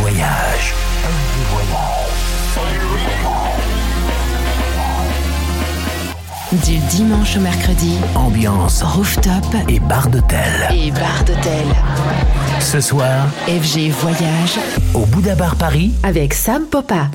voyage. Du dimanche au mercredi, Ambiance rooftop et bar d'hôtel. et bar d'hôtel. Ce soir, FG Voyage au Bouddha Bar Paris, avec Sam Popa.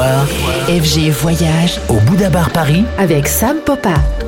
FG Voyage au Bouddha Bar Paris, avec Sam Popa.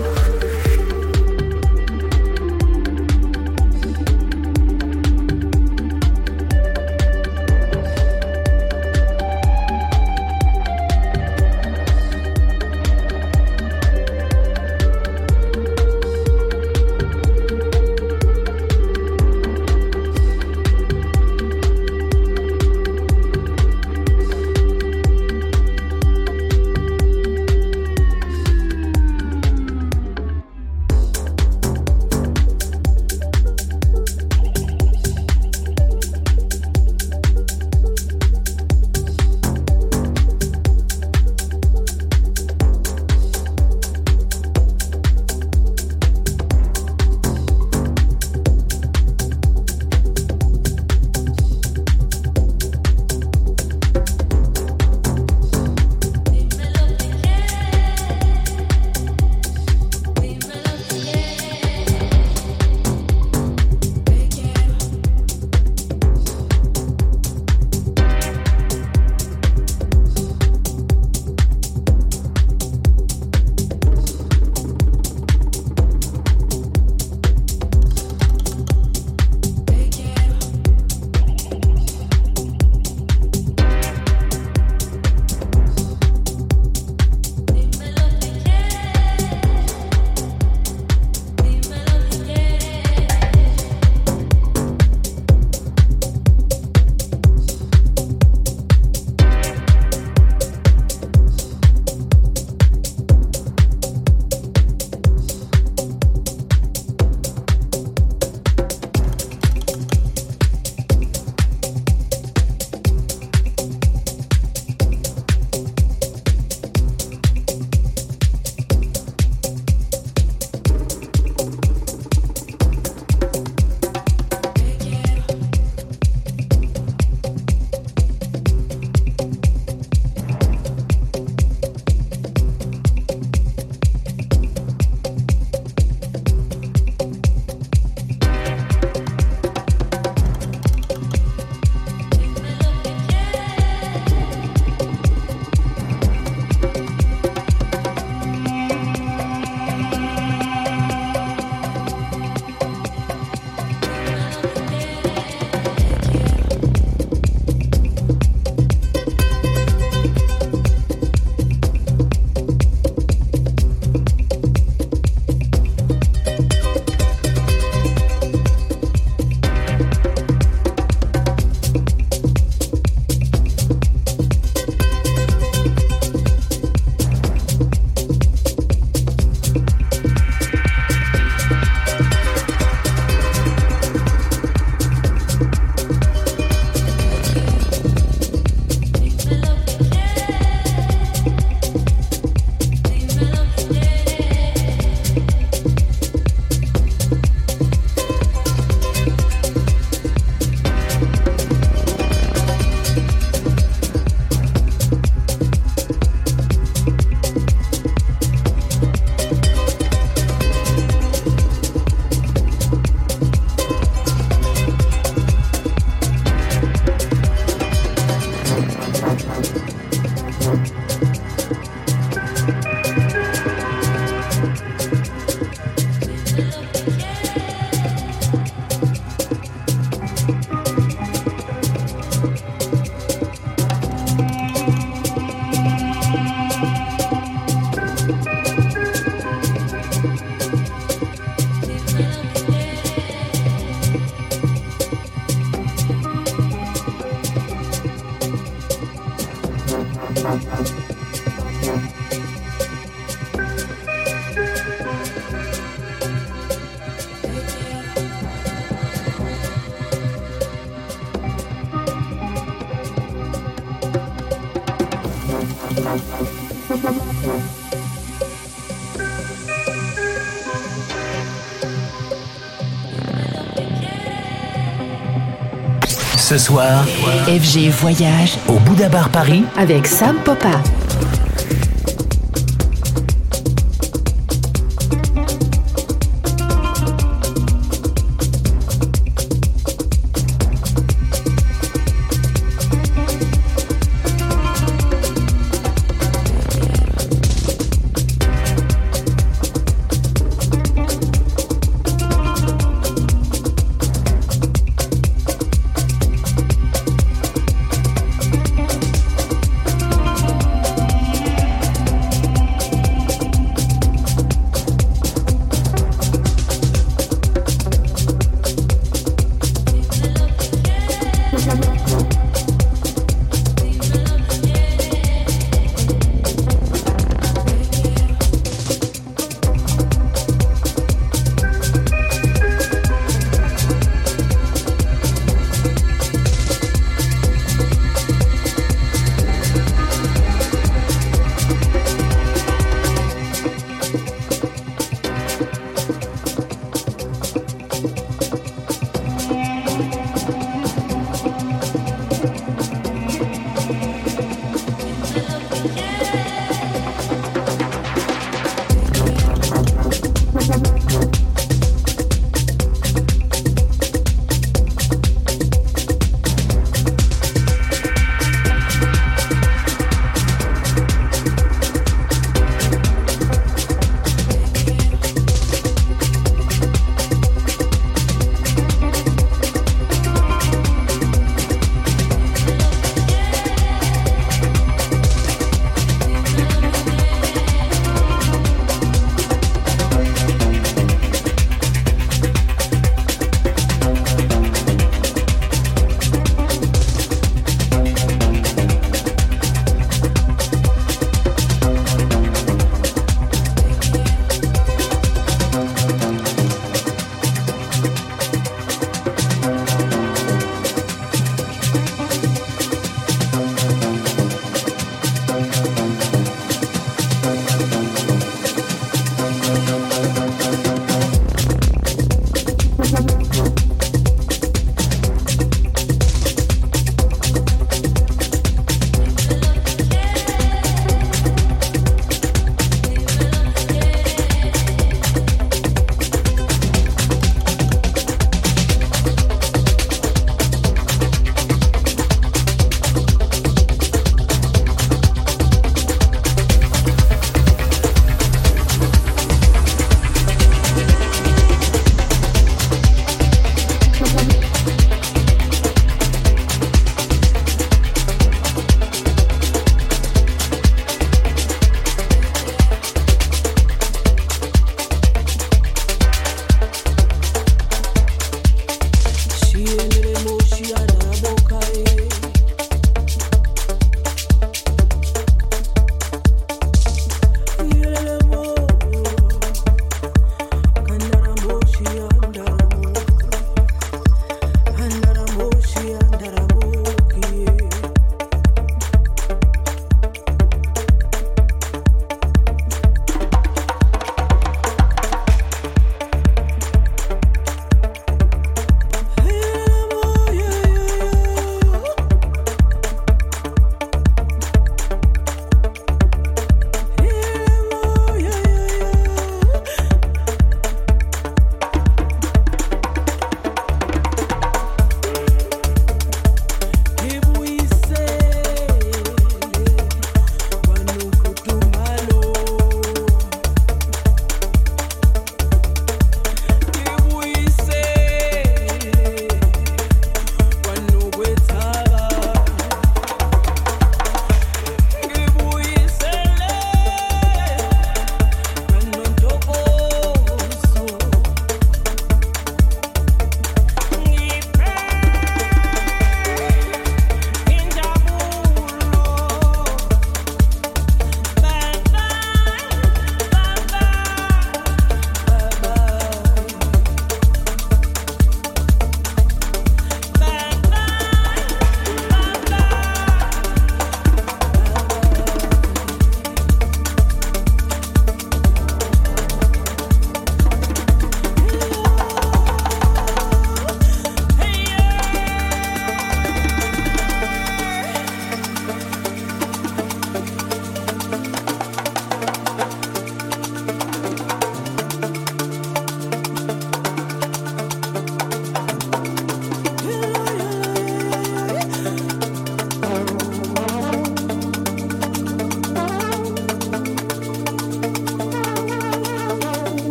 Ce soir, FG Voyage au Bouddha Bar Paris, avec Sam Popa.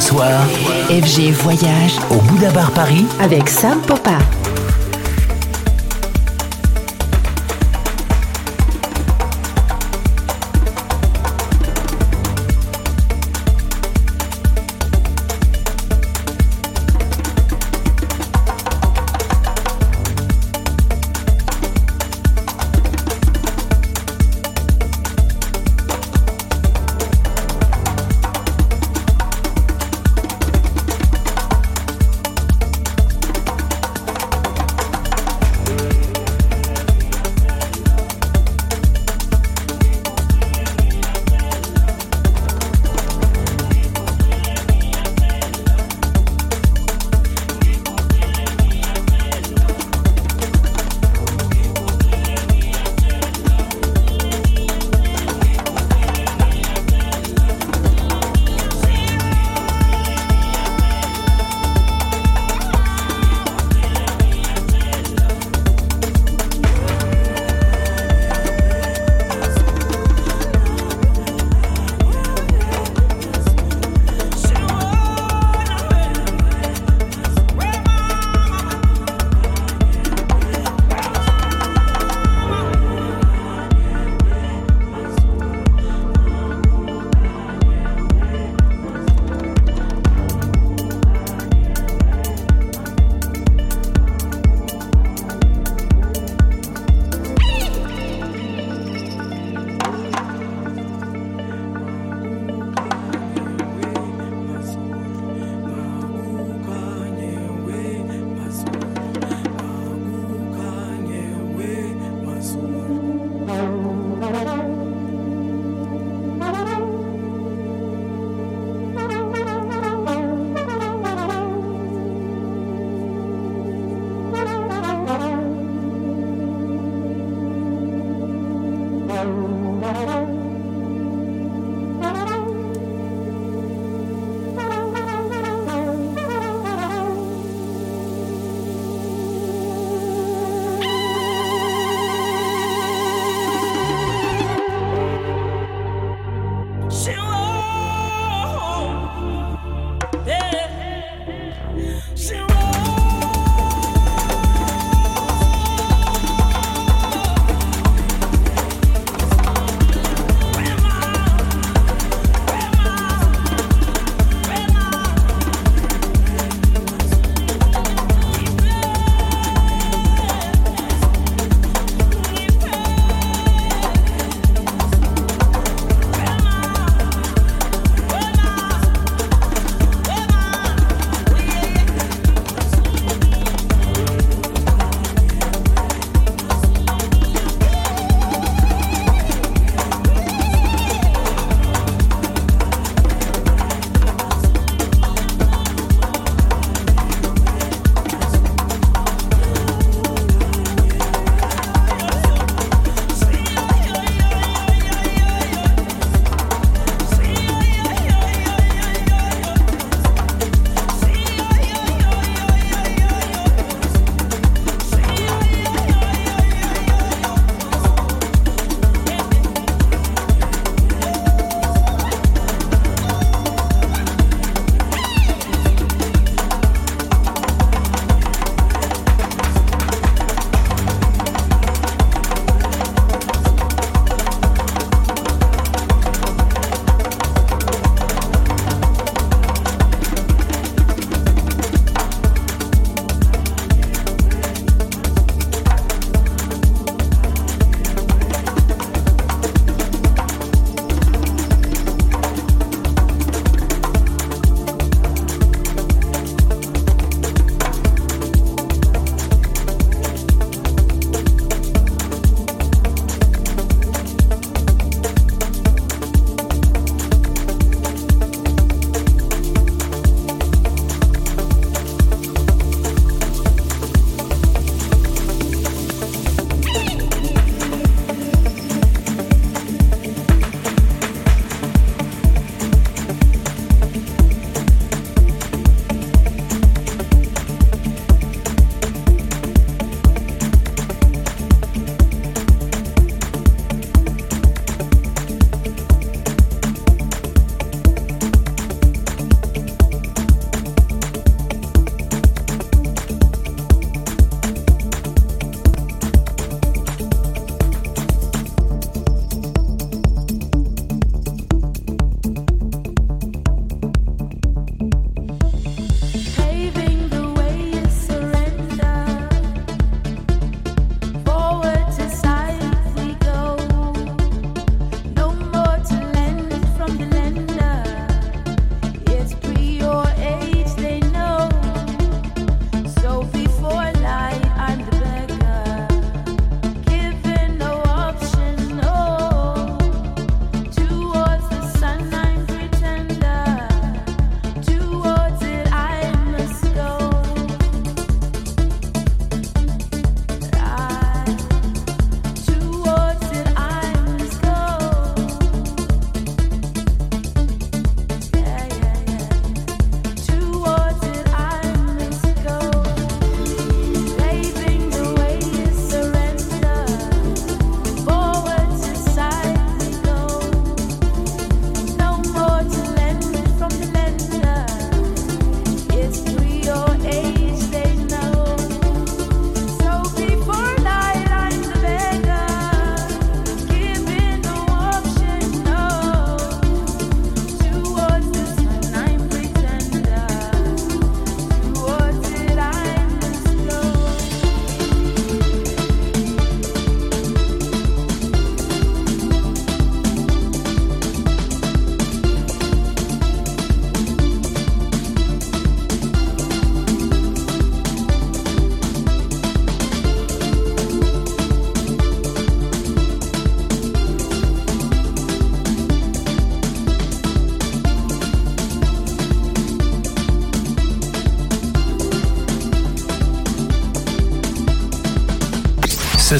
Soir, FG Voyage. Au Bouddha Bar Paris, avec Sam Popa.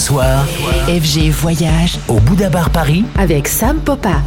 Soir, FG Voyage au Bouddha Bar Paris, avec Sam Popa.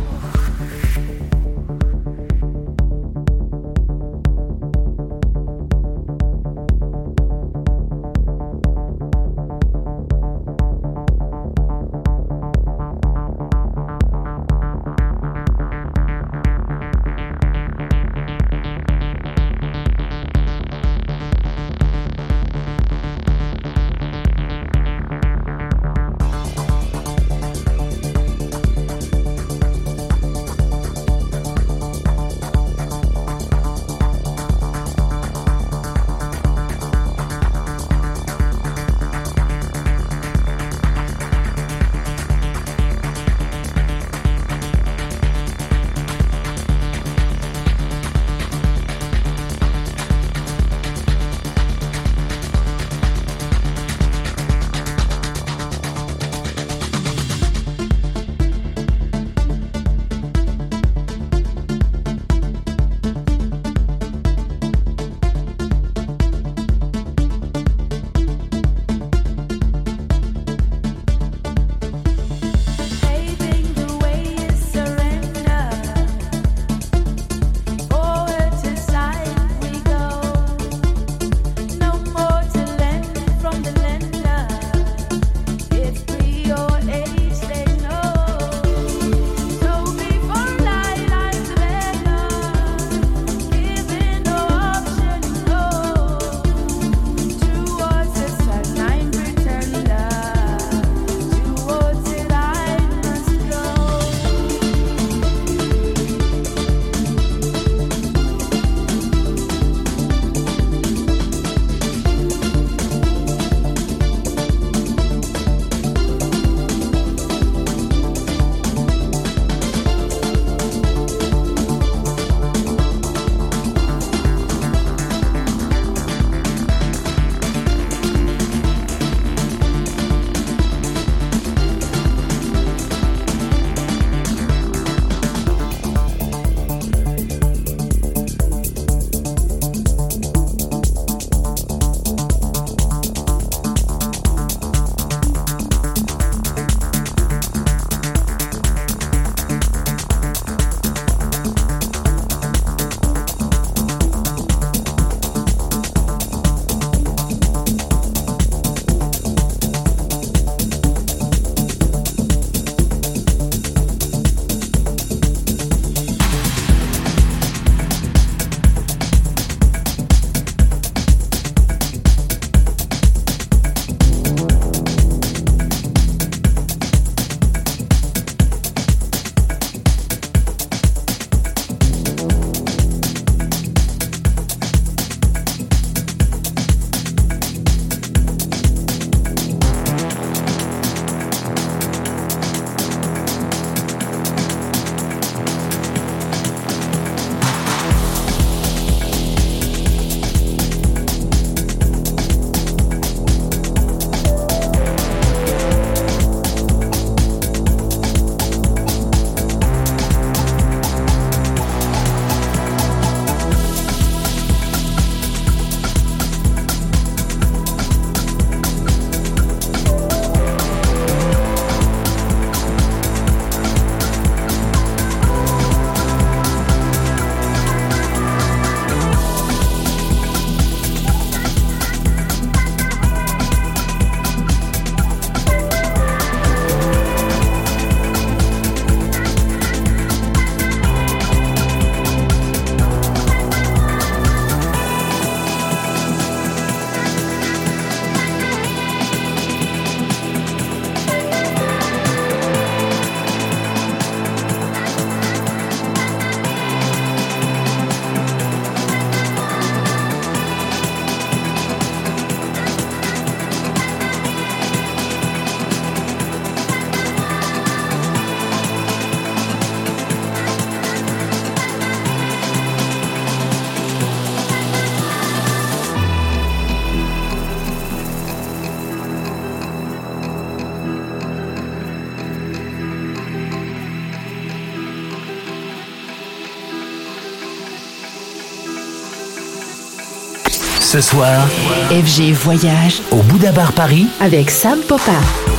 Soir, FG Voyage. Au Bouddha Bar Paris, avec Sam Popa.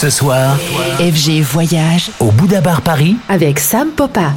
Ce soir, FG Voyage. Au Bouddha Bar Paris, avec Sam Popa.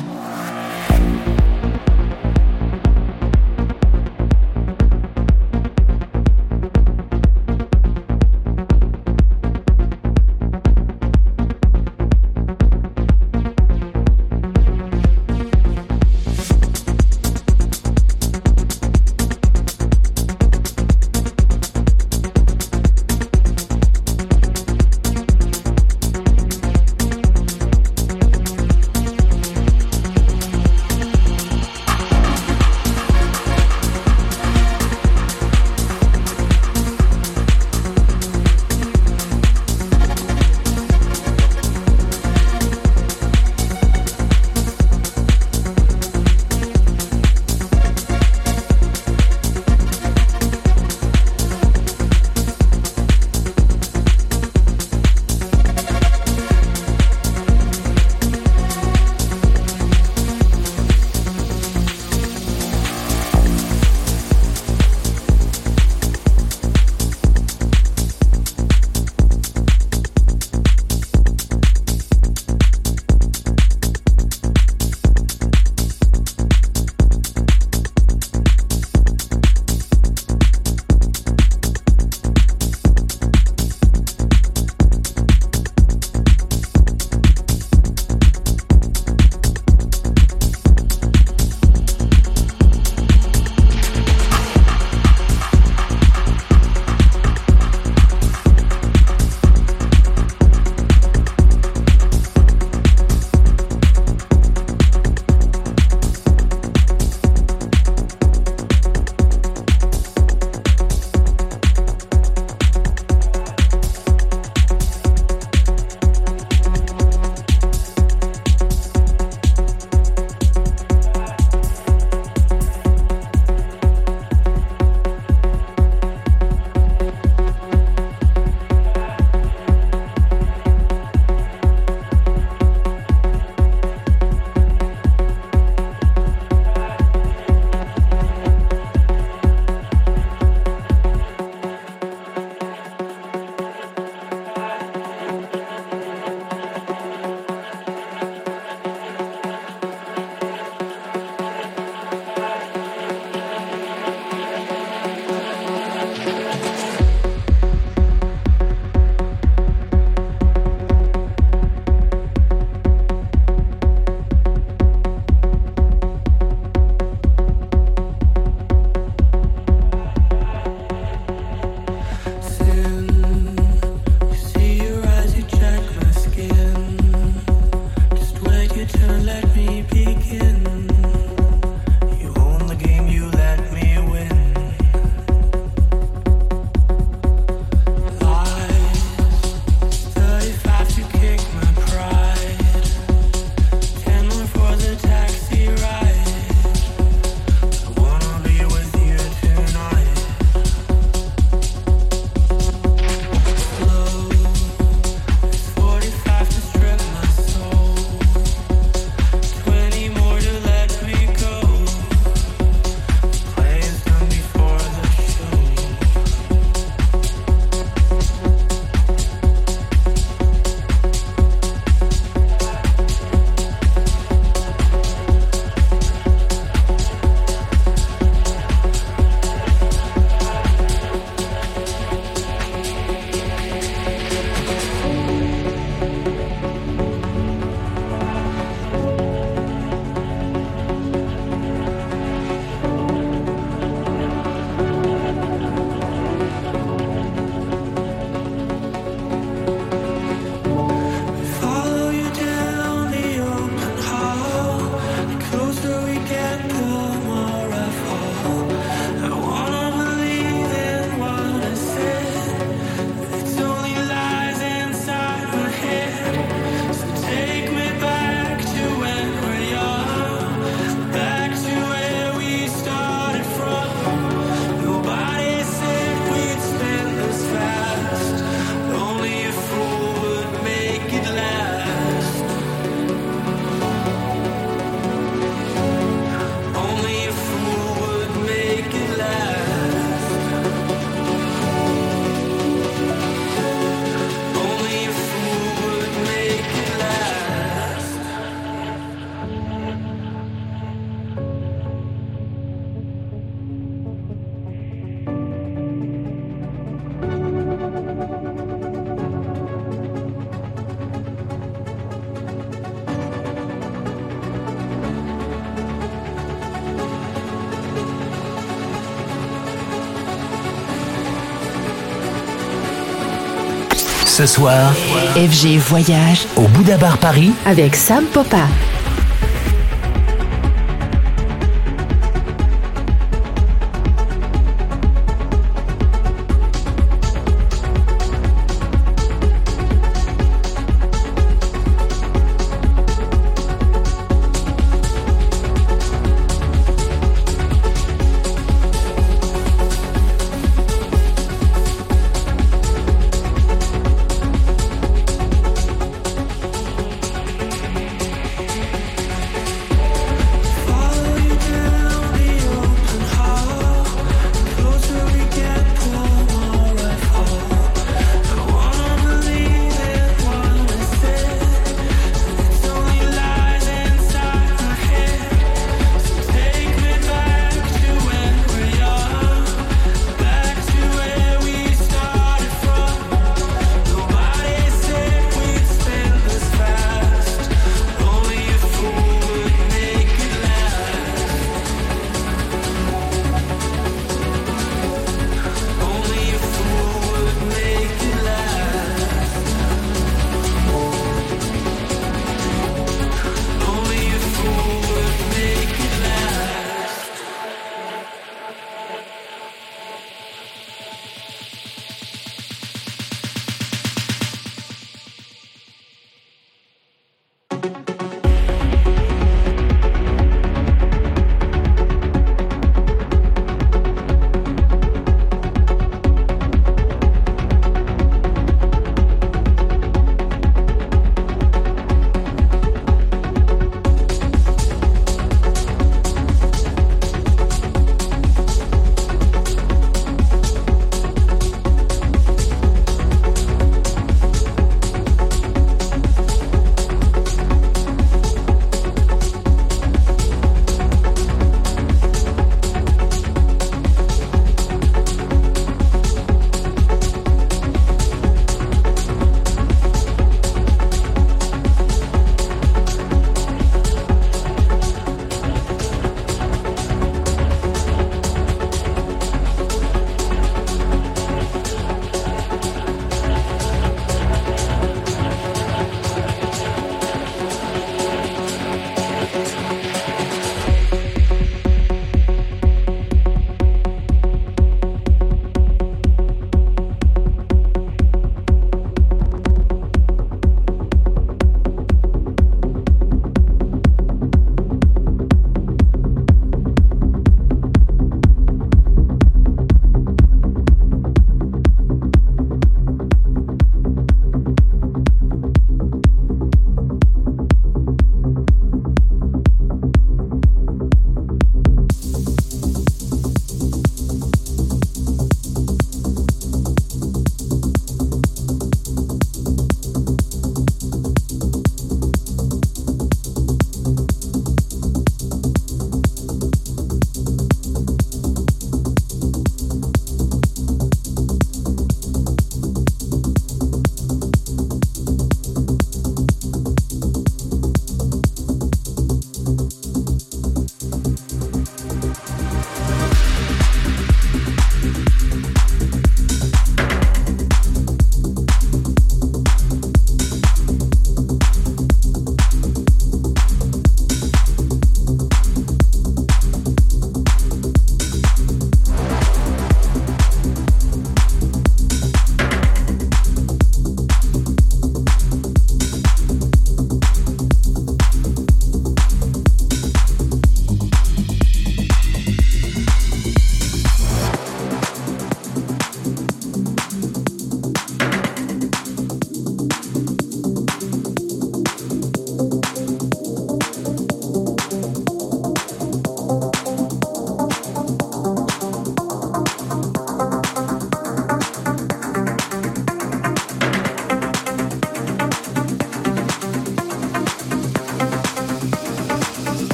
Ce soir, FG Voyage. Au Bouddha Bar Paris, avec Sam Popa.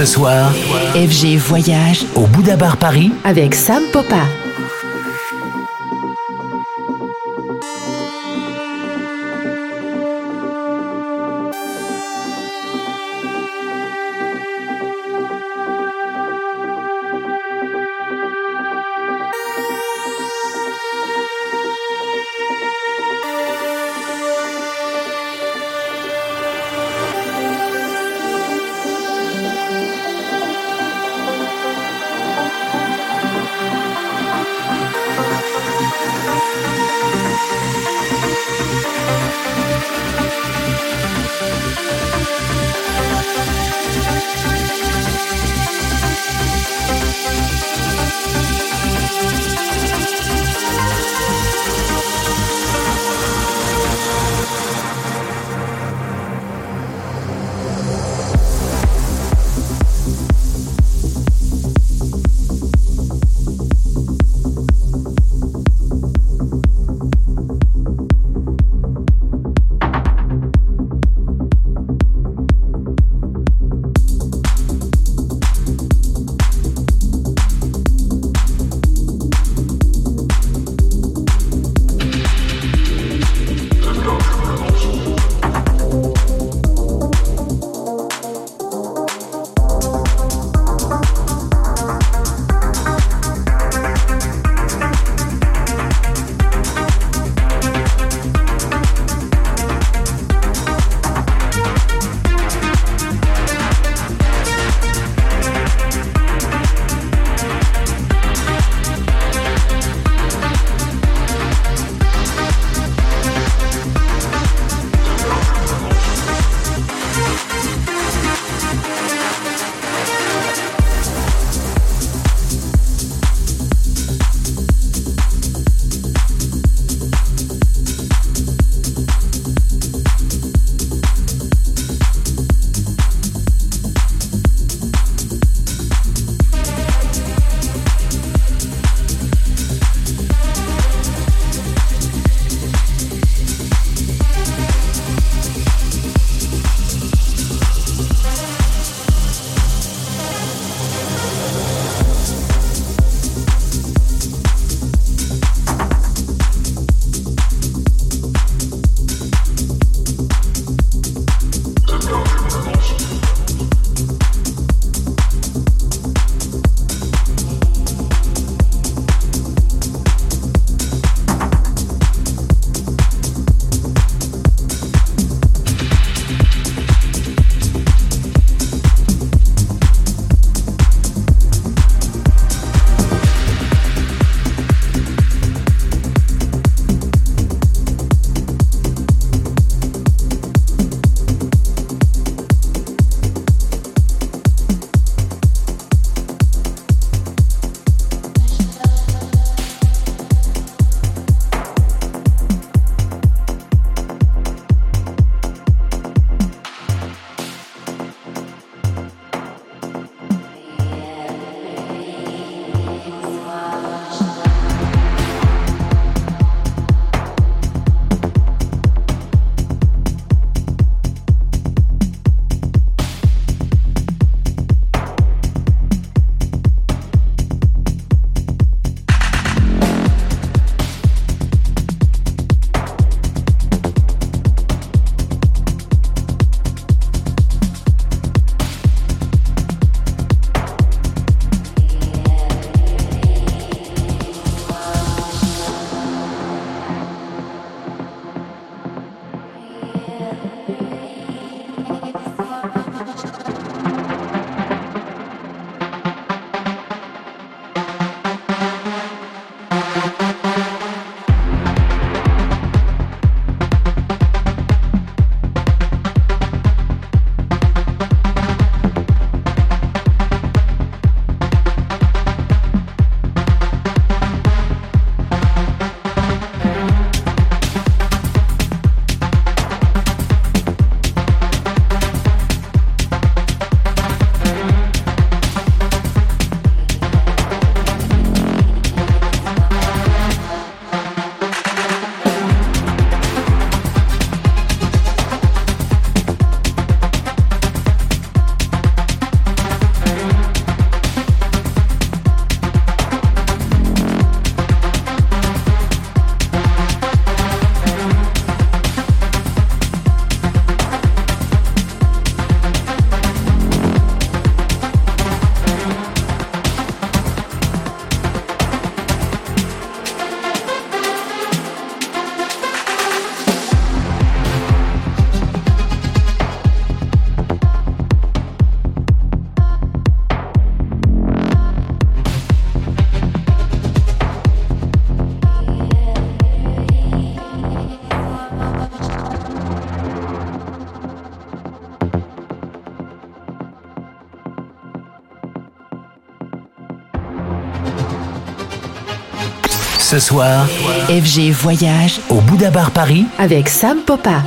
Ce soir, FG Voyage. Au Bouddha Bar Paris, avec Sam Popa. Ce soir, FG Voyage au Bouddha Bar Paris, avec Sam Popa.